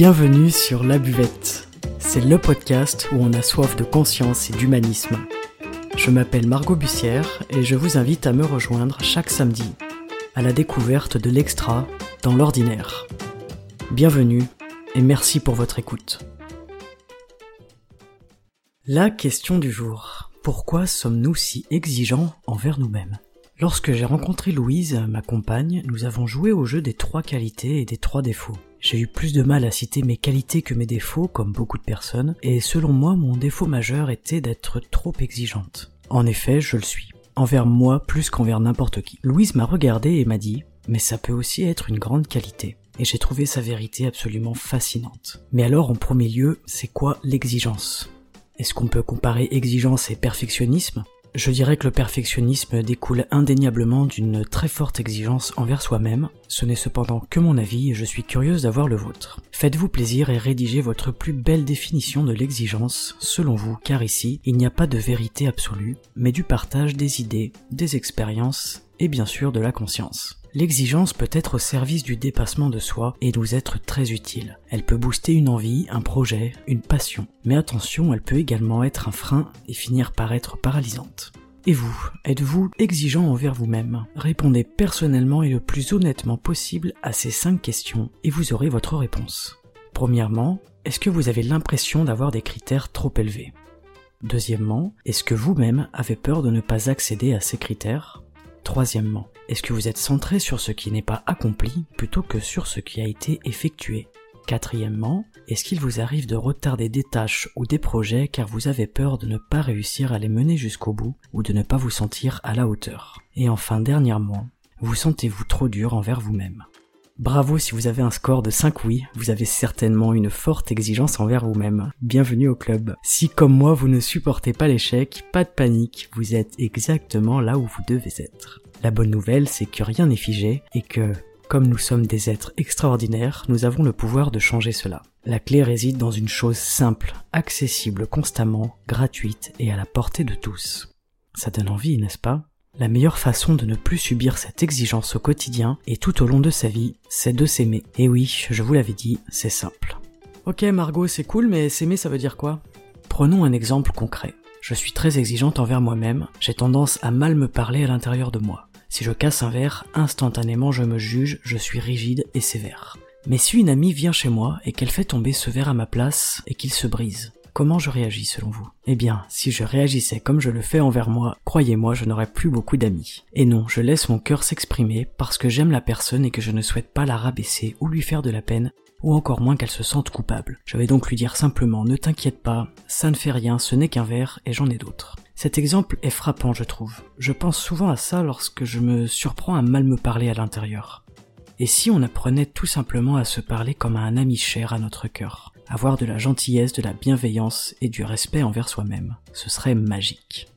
Bienvenue sur La Buvette. C'est le podcast où on a soif de conscience et d'humanisme. Je m'appelle Margot Bussière et je vous invite à me rejoindre chaque samedi à la découverte de l'extra dans l'ordinaire. Bienvenue et merci pour votre écoute. La question du jour. Pourquoi sommes-nous si exigeants envers nous-mêmes? Lorsque j'ai rencontré Louise, ma compagne, nous avons joué au jeu des trois qualités et des trois défauts. J'ai eu plus de mal à citer mes qualités que mes défauts, comme beaucoup de personnes, et selon moi, mon défaut majeur était d'être trop exigeante. En effet, je le suis. Envers moi plus qu'envers n'importe qui. Louise m'a regardé et m'a dit, mais ça peut aussi être une grande qualité. Et j'ai trouvé sa vérité absolument fascinante. Mais alors, en premier lieu, c'est quoi l'exigence? Est-ce qu'on peut comparer exigence et perfectionnisme? Je dirais que le perfectionnisme découle indéniablement d'une très forte exigence envers soi-même. Ce n'est cependant que mon avis et je suis curieuse d'avoir le vôtre. Faites-vous plaisir et rédigez votre plus belle définition de l'exigence, selon vous, car ici, il n'y a pas de vérité absolue, mais du partage des idées, des expériences et bien sûr de la conscience. L'exigence peut être au service du dépassement de soi et nous être très utile. Elle peut booster une envie, un projet, une passion. Mais attention, elle peut également être un frein et finir par être paralysante. Et vous, êtes-vous exigeant envers vous-même? Répondez personnellement et le plus honnêtement possible à ces cinq questions et vous aurez votre réponse. Premièrement, est-ce que vous avez l'impression d'avoir des critères trop élevés? Deuxièmement, est-ce que vous-même avez peur de ne pas accéder à ces critères? Troisièmement, est-ce que vous êtes centré sur ce qui n'est pas accompli plutôt que sur ce qui a été effectué? Quatrièmement, est-ce qu'il vous arrive de retarder des tâches ou des projets car vous avez peur de ne pas réussir à les mener jusqu'au bout ou de ne pas vous sentir à la hauteur? Et enfin, dernièrement, vous sentez-vous trop dur envers vous-même? Bravo si vous avez un score de 5 oui, vous avez certainement une forte exigence envers vous-même. Bienvenue au club. Si comme moi vous ne supportez pas l'échec, pas de panique, vous êtes exactement là où vous devez être. La bonne nouvelle c'est que rien n'est figé et que, comme nous sommes des êtres extraordinaires, nous avons le pouvoir de changer cela. La clé réside dans une chose simple, accessible constamment, gratuite et à la portée de tous. Ça donne envie, n'est-ce pas? La meilleure façon de ne plus subir cette exigence au quotidien et tout au long de sa vie, c'est de s'aimer. Et oui, je vous l'avais dit, c'est simple. Ok Margot, c'est cool, mais s'aimer ça veut dire quoi? Prenons un exemple concret. Je suis très exigeante envers moi-même, j'ai tendance à mal me parler à l'intérieur de moi. Si je casse un verre, instantanément je me juge, je suis rigide et sévère. Mais si une amie vient chez moi et qu'elle fait tomber ce verre à ma place et qu'il se brise, Comment je réagis selon vous? Eh bien, si je réagissais comme je le fais envers moi, croyez-moi, je n'aurais plus beaucoup d'amis. Et non, je laisse mon cœur s'exprimer parce que j'aime la personne et que je ne souhaite pas la rabaisser ou lui faire de la peine, ou encore moins qu'elle se sente coupable. Je vais donc lui dire simplement ne t'inquiète pas, ça ne fait rien, ce n'est qu'un verre et j'en ai d'autres. Cet exemple est frappant, je trouve. Je pense souvent à ça lorsque je me surprends à mal me parler à l'intérieur. Et si on apprenait tout simplement à se parler comme à un ami cher à notre cœur? Avoir de la gentillesse, de la bienveillance et du respect envers soi-même. Ce serait magique.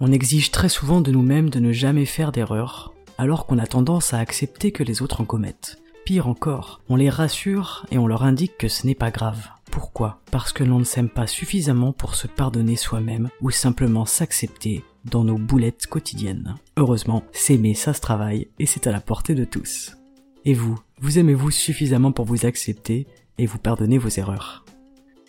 On exige très souvent de nous-mêmes de ne jamais faire d'erreurs, alors qu'on a tendance à accepter que les autres en commettent. Pire encore, on les rassure et on leur indique que ce n'est pas grave. Pourquoi? Parce que l'on ne s'aime pas suffisamment pour se pardonner soi-même ou simplement s'accepter dans nos boulettes quotidiennes. Heureusement, s'aimer, ça se travaille et c'est à la portée de tous. Et vous, vous aimez-vous suffisamment pour vous accepter et vous pardonnez vos erreurs.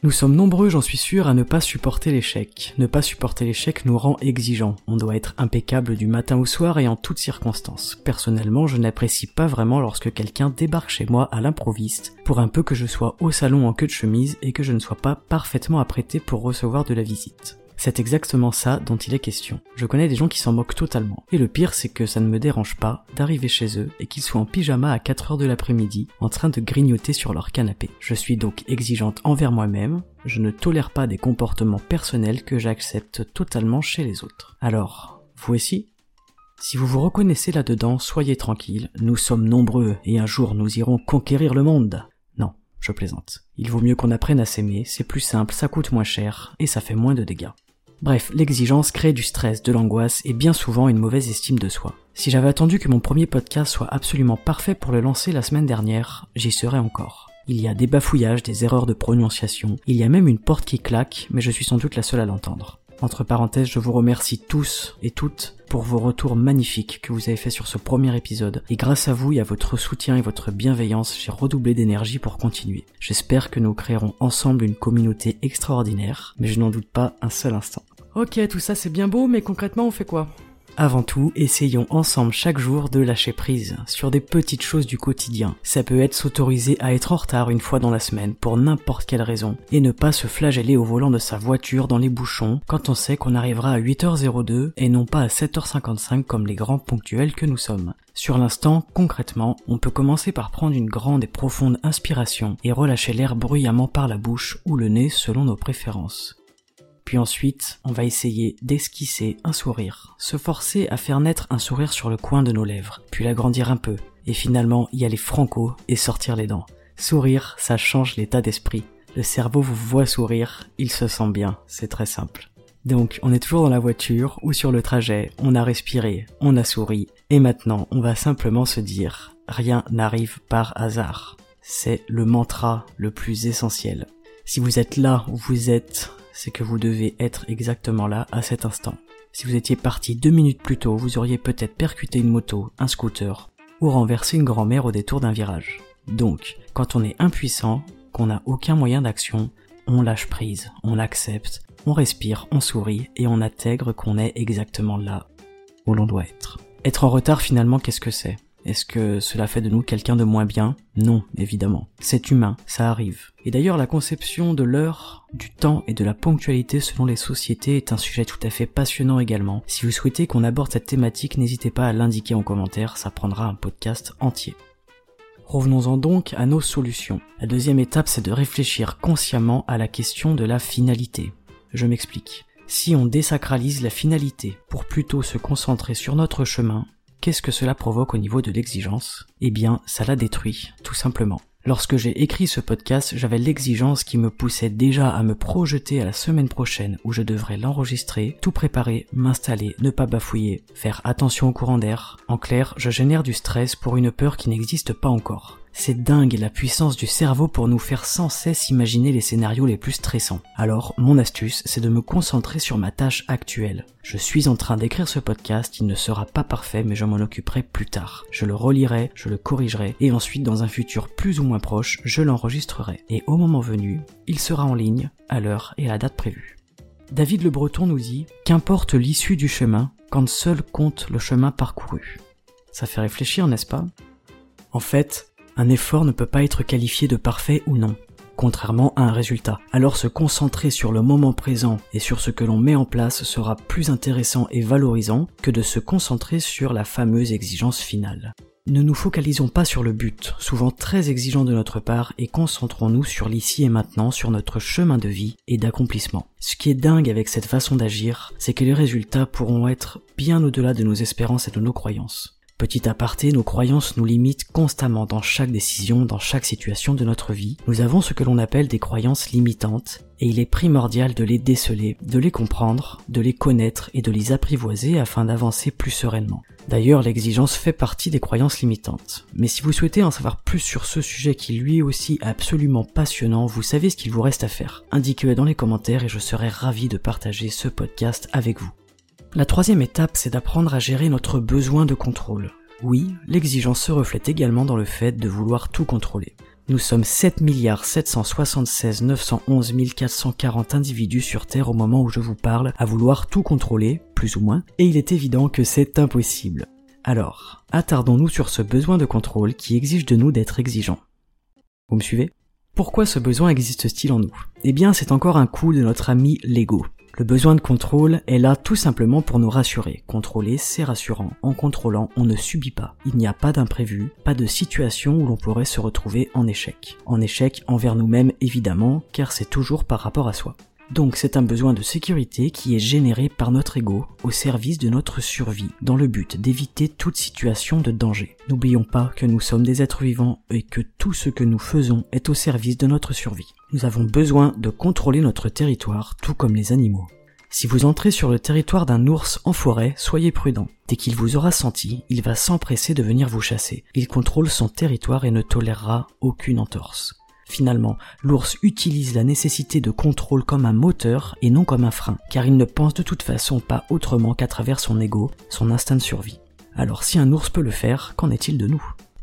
Nous sommes nombreux, j'en suis sûr, à ne pas supporter l'échec. Ne pas supporter l'échec nous rend exigeants. On doit être impeccable du matin au soir et en toutes circonstances. Personnellement, je n'apprécie pas vraiment lorsque quelqu'un débarque chez moi à l'improviste, pour un peu que je sois au salon en queue de chemise et que je ne sois pas parfaitement apprêté pour recevoir de la visite. C'est exactement ça dont il est question. Je connais des gens qui s'en moquent totalement. Et le pire, c'est que ça ne me dérange pas d'arriver chez eux et qu'ils soient en pyjama à 4 heures de l'après-midi en train de grignoter sur leur canapé. Je suis donc exigeante envers moi-même, je ne tolère pas des comportements personnels que j'accepte totalement chez les autres. Alors, vous aussi si vous vous reconnaissez là-dedans, soyez tranquille, nous sommes nombreux et un jour nous irons conquérir le monde. Non, je plaisante. Il vaut mieux qu'on apprenne à s'aimer, c'est plus simple, ça coûte moins cher et ça fait moins de dégâts. Bref, l'exigence crée du stress, de l'angoisse et bien souvent une mauvaise estime de soi. Si j'avais attendu que mon premier podcast soit absolument parfait pour le lancer la semaine dernière, j'y serais encore. Il y a des bafouillages, des erreurs de prononciation, il y a même une porte qui claque, mais je suis sans doute la seule à l'entendre. Entre parenthèses, je vous remercie tous et toutes pour vos retours magnifiques que vous avez fait sur ce premier épisode. Et grâce à vous et à votre soutien et votre bienveillance, j'ai redoublé d'énergie pour continuer. J'espère que nous créerons ensemble une communauté extraordinaire, mais je n'en doute pas un seul instant. Ok, tout ça c'est bien beau, mais concrètement on fait quoi? Avant tout, essayons ensemble chaque jour de lâcher prise sur des petites choses du quotidien. Ça peut être s'autoriser à être en retard une fois dans la semaine pour n'importe quelle raison et ne pas se flageller au volant de sa voiture dans les bouchons quand on sait qu'on arrivera à 8h02 et non pas à 7h55 comme les grands ponctuels que nous sommes. Sur l'instant, concrètement, on peut commencer par prendre une grande et profonde inspiration et relâcher l'air bruyamment par la bouche ou le nez selon nos préférences. Puis ensuite, on va essayer d'esquisser un sourire, se forcer à faire naître un sourire sur le coin de nos lèvres, puis l'agrandir un peu, et finalement y aller franco et sortir les dents. Sourire, ça change l'état d'esprit. Le cerveau vous voit sourire, il se sent bien, c'est très simple. Donc on est toujours dans la voiture ou sur le trajet, on a respiré, on a souri, et maintenant on va simplement se dire, rien n'arrive par hasard. C'est le mantra le plus essentiel. Si vous êtes là où vous êtes, c'est que vous devez être exactement là à cet instant. Si vous étiez parti deux minutes plus tôt, vous auriez peut-être percuté une moto, un scooter, ou renversé une grand-mère au détour d'un virage. Donc, quand on est impuissant, qu'on n'a aucun moyen d'action, on lâche prise, on accepte, on respire, on sourit et on intègre qu'on est exactement là où l'on doit être. Être en retard finalement, qu'est-ce que c'est? Est-ce que cela fait de nous quelqu'un de moins bien? Non, évidemment. C'est humain, ça arrive. Et d'ailleurs, la conception de l'heure, du temps et de la ponctualité selon les sociétés est un sujet tout à fait passionnant également. Si vous souhaitez qu'on aborde cette thématique, n'hésitez pas à l'indiquer en commentaire, ça prendra un podcast entier. Revenons-en donc à nos solutions. La deuxième étape, c'est de réfléchir consciemment à la question de la finalité. Je m'explique. Si on désacralise la finalité pour plutôt se concentrer sur notre chemin, Qu'est-ce que cela provoque au niveau de l'exigence? Eh bien, ça la détruit, tout simplement. Lorsque j'ai écrit ce podcast, j'avais l'exigence qui me poussait déjà à me projeter à la semaine prochaine où je devrais l'enregistrer, tout préparer, m'installer, ne pas bafouiller, faire attention au courant d'air. En clair, je génère du stress pour une peur qui n'existe pas encore. C'est dingue la puissance du cerveau pour nous faire sans cesse imaginer les scénarios les plus stressants. Alors, mon astuce, c'est de me concentrer sur ma tâche actuelle. Je suis en train d'écrire ce podcast, il ne sera pas parfait, mais je m'en occuperai plus tard. Je le relirai, je le corrigerai, et ensuite, dans un futur plus ou moins proche, je l'enregistrerai. Et au moment venu, il sera en ligne, à l'heure et à la date prévue. David Le Breton nous dit Qu'importe l'issue du chemin, quand seul compte le chemin parcouru. Ça fait réfléchir, n'est-ce pas? En fait, un effort ne peut pas être qualifié de parfait ou non, contrairement à un résultat. Alors se concentrer sur le moment présent et sur ce que l'on met en place sera plus intéressant et valorisant que de se concentrer sur la fameuse exigence finale. Ne nous focalisons pas sur le but, souvent très exigeant de notre part, et concentrons-nous sur l'ici et maintenant, sur notre chemin de vie et d'accomplissement. Ce qui est dingue avec cette façon d'agir, c'est que les résultats pourront être bien au-delà de nos espérances et de nos croyances. Petit aparté, nos croyances nous limitent constamment dans chaque décision, dans chaque situation de notre vie. Nous avons ce que l'on appelle des croyances limitantes, et il est primordial de les déceler, de les comprendre, de les connaître et de les apprivoiser afin d'avancer plus sereinement. D'ailleurs, l'exigence fait partie des croyances limitantes. Mais si vous souhaitez en savoir plus sur ce sujet qui lui est aussi absolument passionnant, vous savez ce qu'il vous reste à faire. Indiquez-le dans les commentaires et je serai ravi de partager ce podcast avec vous. La troisième étape, c'est d'apprendre à gérer notre besoin de contrôle. Oui, l'exigence se reflète également dans le fait de vouloir tout contrôler. Nous sommes 7 milliards 776 911 440 individus sur Terre au moment où je vous parle à vouloir tout contrôler, plus ou moins, et il est évident que c'est impossible. Alors, attardons-nous sur ce besoin de contrôle qui exige de nous d'être exigeants. Vous me suivez? Pourquoi ce besoin existe-t-il en nous? Eh bien, c'est encore un coup de notre ami l'ego. Le besoin de contrôle est là tout simplement pour nous rassurer. Contrôler, c'est rassurant. En contrôlant, on ne subit pas. Il n'y a pas d'imprévu, pas de situation où l'on pourrait se retrouver en échec. En échec envers nous-mêmes évidemment, car c'est toujours par rapport à soi. Donc c'est un besoin de sécurité qui est généré par notre ego au service de notre survie, dans le but d'éviter toute situation de danger. N'oublions pas que nous sommes des êtres vivants et que tout ce que nous faisons est au service de notre survie. Nous avons besoin de contrôler notre territoire tout comme les animaux. Si vous entrez sur le territoire d'un ours en forêt, soyez prudent. Dès qu'il vous aura senti, il va s'empresser de venir vous chasser. Il contrôle son territoire et ne tolérera aucune entorse. Finalement, l'ours utilise la nécessité de contrôle comme un moteur et non comme un frein, car il ne pense de toute façon pas autrement qu'à travers son ego, son instinct de survie. Alors si un ours peut le faire, qu'en est-il de nous?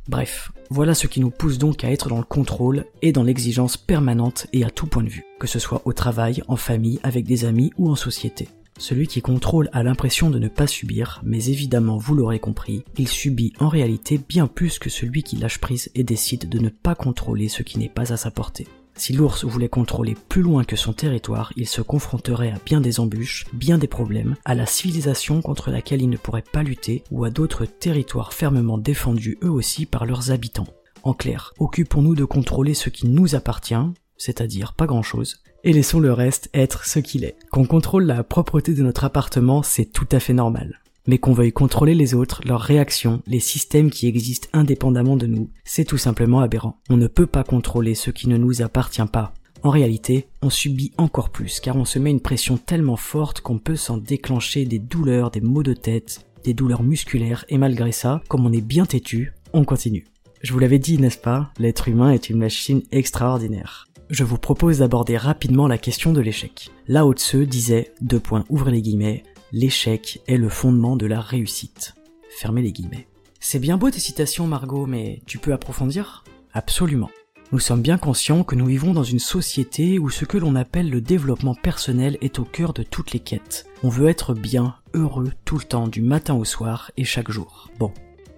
Bref, voilà ce qui nous pousse donc à être dans le contrôle et dans l'exigence permanente et à tout point de vue, que ce soit au travail, en famille, avec des amis ou en société. Celui qui contrôle a l'impression de ne pas subir, mais évidemment vous l'aurez compris, il subit en réalité bien plus que celui qui lâche prise et décide de ne pas contrôler ce qui n'est pas à sa portée. Si l'ours voulait contrôler plus loin que son territoire, il se confronterait à bien des embûches, bien des problèmes, à la civilisation contre laquelle il ne pourrait pas lutter, ou à d'autres territoires fermement défendus eux aussi par leurs habitants. En clair, occupons-nous de contrôler ce qui nous appartient, c'est-à-dire pas grand-chose, et laissons le reste être ce qu'il est. Qu'on contrôle la propreté de notre appartement, c'est tout à fait normal mais qu'on veuille contrôler les autres, leurs réactions, les systèmes qui existent indépendamment de nous, c'est tout simplement aberrant. On ne peut pas contrôler ce qui ne nous appartient pas. En réalité, on subit encore plus, car on se met une pression tellement forte qu'on peut s'en déclencher des douleurs, des maux de tête, des douleurs musculaires, et malgré ça, comme on est bien têtu, on continue. Je vous l'avais dit, n'est-ce pas? L'être humain est une machine extraordinaire. Je vous propose d'aborder rapidement la question de l'échec. Lao Tse disait, deux points, ouvrez les guillemets, l'échec est le fondement de la réussite. Fermez les guillemets. C'est bien beau tes citations, Margot, mais tu peux approfondir? Absolument. Nous sommes bien conscients que nous vivons dans une société où ce que l'on appelle le développement personnel est au cœur de toutes les quêtes. On veut être bien, heureux, tout le temps, du matin au soir et chaque jour. Bon,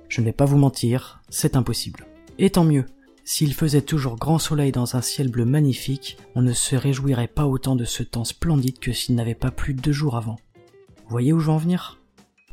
je ne vais pas vous mentir, c'est impossible. Et tant mieux. S'il faisait toujours grand soleil dans un ciel bleu magnifique, on ne se réjouirait pas autant de ce temps splendide que s'il n'avait pas plu deux jours avant voyez où je veux en venir?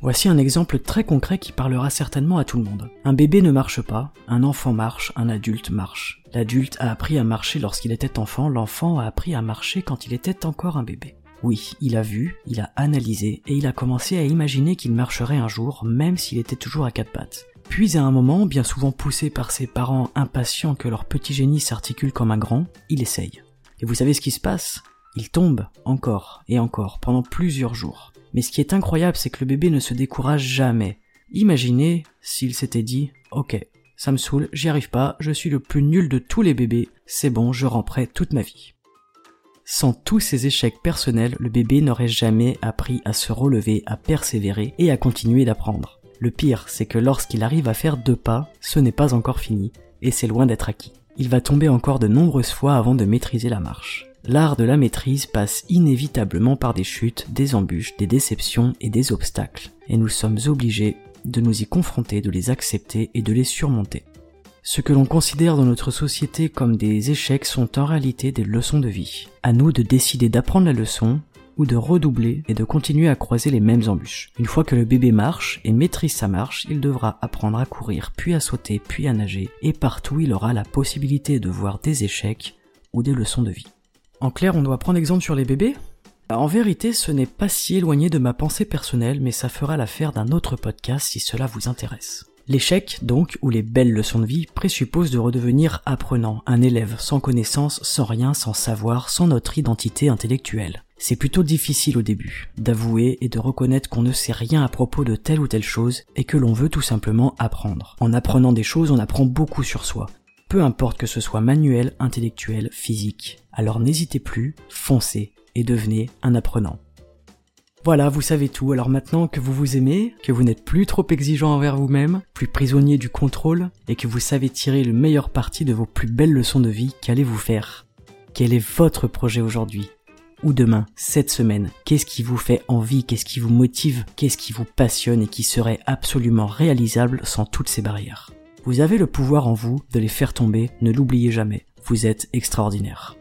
Voici un exemple très concret qui parlera certainement à tout le monde. Un bébé ne marche pas, un enfant marche, un adulte marche. L'adulte a appris à marcher lorsqu'il était enfant, l'enfant a appris à marcher quand il était encore un bébé. Oui, il a vu, il a analysé, et il a commencé à imaginer qu'il marcherait un jour, même s'il était toujours à quatre pattes. Puis à un moment, bien souvent poussé par ses parents impatients que leur petit génie s'articule comme un grand, il essaye. Et vous savez ce qui se passe? Il tombe, encore et encore, pendant plusieurs jours. Mais ce qui est incroyable, c'est que le bébé ne se décourage jamais. Imaginez s'il s'était dit, ok, ça me saoule, j'y arrive pas, je suis le plus nul de tous les bébés, c'est bon, je ramperai toute ma vie. Sans tous ces échecs personnels, le bébé n'aurait jamais appris à se relever, à persévérer et à continuer d'apprendre. Le pire, c'est que lorsqu'il arrive à faire deux pas, ce n'est pas encore fini, et c'est loin d'être acquis. Il va tomber encore de nombreuses fois avant de maîtriser la marche. L'art de la maîtrise passe inévitablement par des chutes, des embûches, des déceptions et des obstacles, et nous sommes obligés de nous y confronter, de les accepter et de les surmonter. Ce que l'on considère dans notre société comme des échecs sont en réalité des leçons de vie. À nous de décider d'apprendre la leçon ou de redoubler et de continuer à croiser les mêmes embûches. Une fois que le bébé marche et maîtrise sa marche, il devra apprendre à courir, puis à sauter, puis à nager, et partout il aura la possibilité de voir des échecs ou des leçons de vie. En clair, on doit prendre exemple sur les bébés? En vérité, ce n'est pas si éloigné de ma pensée personnelle, mais ça fera l'affaire d'un autre podcast si cela vous intéresse. L'échec, donc, ou les belles leçons de vie, présuppose de redevenir apprenant, un élève sans connaissance, sans rien, sans savoir, sans notre identité intellectuelle. C'est plutôt difficile au début, d'avouer et de reconnaître qu'on ne sait rien à propos de telle ou telle chose et que l'on veut tout simplement apprendre. En apprenant des choses, on apprend beaucoup sur soi, peu importe que ce soit manuel, intellectuel, physique. Alors n'hésitez plus, foncez et devenez un apprenant. Voilà, vous savez tout. Alors maintenant que vous vous aimez, que vous n'êtes plus trop exigeant envers vous-même, plus prisonnier du contrôle, et que vous savez tirer le meilleur parti de vos plus belles leçons de vie, qu'allez-vous faire? Quel est votre projet aujourd'hui? Ou demain, cette semaine Qu'est-ce qui vous fait envie Qu'est-ce qui vous motive Qu'est-ce qui vous passionne et qui serait absolument réalisable sans toutes ces barrières? Vous avez le pouvoir en vous de les faire tomber, ne l'oubliez jamais. Vous êtes extraordinaire.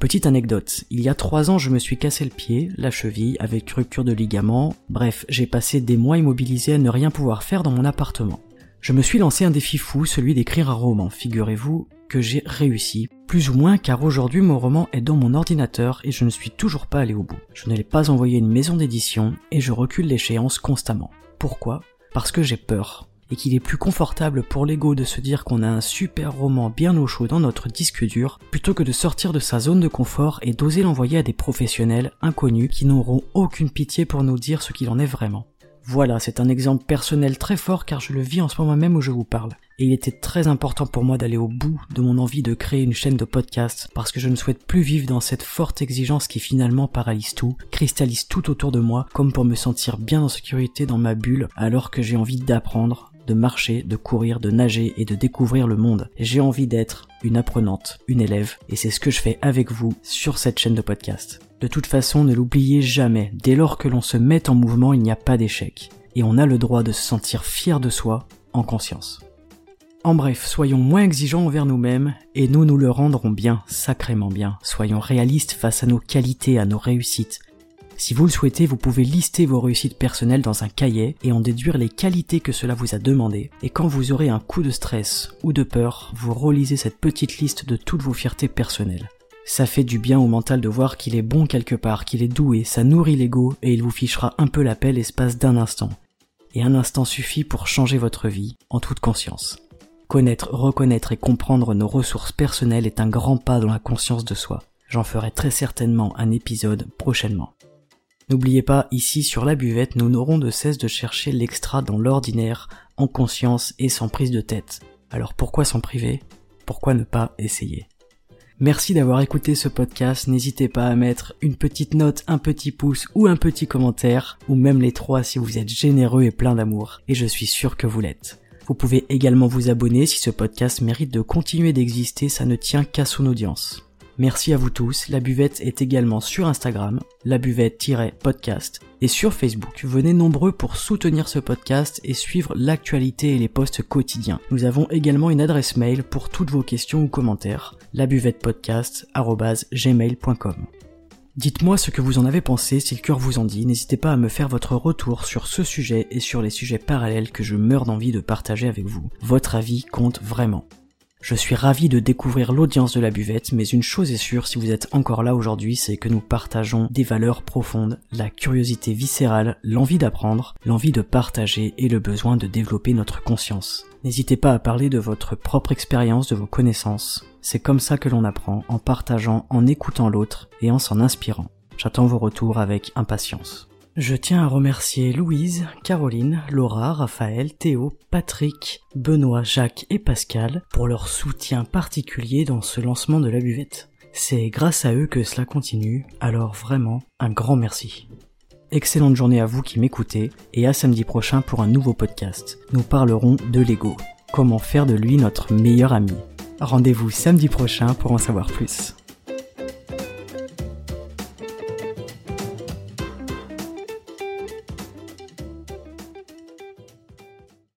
Petite anecdote, il y a trois ans je me suis cassé le pied, la cheville, avec rupture de ligament, bref, j'ai passé des mois immobilisé à ne rien pouvoir faire dans mon appartement. Je me suis lancé un défi fou, celui d'écrire un roman, figurez-vous que j'ai réussi, plus ou moins car aujourd'hui mon roman est dans mon ordinateur et je ne suis toujours pas allé au bout. Je ne l'ai pas envoyé à une maison d'édition et je recule l'échéance constamment. Pourquoi? Parce que j'ai peur et qu'il est plus confortable pour l'ego de se dire qu'on a un super roman bien au chaud dans notre disque dur, plutôt que de sortir de sa zone de confort et d'oser l'envoyer à des professionnels inconnus qui n'auront aucune pitié pour nous dire ce qu'il en est vraiment. Voilà, c'est un exemple personnel très fort car je le vis en ce moment même où je vous parle. Et il était très important pour moi d'aller au bout de mon envie de créer une chaîne de podcast parce que je ne souhaite plus vivre dans cette forte exigence qui finalement paralyse tout, cristallise tout autour de moi comme pour me sentir bien en sécurité dans ma bulle alors que j'ai envie d'apprendre, de marcher, de courir, de nager et de découvrir le monde. J'ai envie d'être une apprenante, une élève et c'est ce que je fais avec vous sur cette chaîne de podcast. De toute façon, ne l'oubliez jamais, dès lors que l'on se met en mouvement, il n'y a pas d'échec. Et on a le droit de se sentir fier de soi, en conscience. En bref, soyons moins exigeants envers nous-mêmes, et nous nous le rendrons bien, sacrément bien. Soyons réalistes face à nos qualités, à nos réussites. Si vous le souhaitez, vous pouvez lister vos réussites personnelles dans un cahier et en déduire les qualités que cela vous a demandé. Et quand vous aurez un coup de stress ou de peur, vous relisez cette petite liste de toutes vos fiertés personnelles. Ça fait du bien au mental de voir qu'il est bon quelque part, qu'il est doué, ça nourrit l'ego et il vous fichera un peu la paix l'espace d'un instant. Et un instant suffit pour changer votre vie en toute conscience. Connaître, reconnaître et comprendre nos ressources personnelles est un grand pas dans la conscience de soi. J'en ferai très certainement un épisode prochainement. N'oubliez pas, ici sur la buvette, nous n'aurons de cesse de chercher l'extra dans l'ordinaire, en conscience et sans prise de tête. Alors pourquoi s'en priver? Pourquoi ne pas essayer? Merci d'avoir écouté ce podcast. N'hésitez pas à mettre une petite note, un petit pouce ou un petit commentaire, ou même les trois si vous êtes généreux et plein d'amour. Et je suis sûr que vous l'êtes. Vous pouvez également vous abonner si ce podcast mérite de continuer d'exister, ça ne tient qu'à son audience. Merci à vous tous. La buvette est également sur Instagram, la buvette-podcast, et sur Facebook. Venez nombreux pour soutenir ce podcast et suivre l'actualité et les posts quotidiens. Nous avons également une adresse mail pour toutes vos questions ou commentaires, labuvettepodcast.gmail.com. Dites-moi ce que vous en avez pensé si le cœur vous en dit, n'hésitez pas à me faire votre retour sur ce sujet et sur les sujets parallèles que je meurs d'envie de partager avec vous. Votre avis compte vraiment. Je suis ravi de découvrir l'audience de la buvette, mais une chose est sûre si vous êtes encore là aujourd'hui, c'est que nous partageons des valeurs profondes, la curiosité viscérale, l'envie d'apprendre, l'envie de partager et le besoin de développer notre conscience. N'hésitez pas à parler de votre propre expérience, de vos connaissances. C'est comme ça que l'on apprend, en partageant, en écoutant l'autre et en s'en inspirant. J'attends vos retours avec impatience. Je tiens à remercier Louise, Caroline, Laura, Raphaël, Théo, Patrick, Benoît, Jacques et Pascal pour leur soutien particulier dans ce lancement de la buvette. C'est grâce à eux que cela continue, alors vraiment un grand merci. Excellente journée à vous qui m'écoutez et à samedi prochain pour un nouveau podcast. Nous parlerons de l'ego. Comment faire de lui notre meilleur ami. Rendez-vous samedi prochain pour en savoir plus.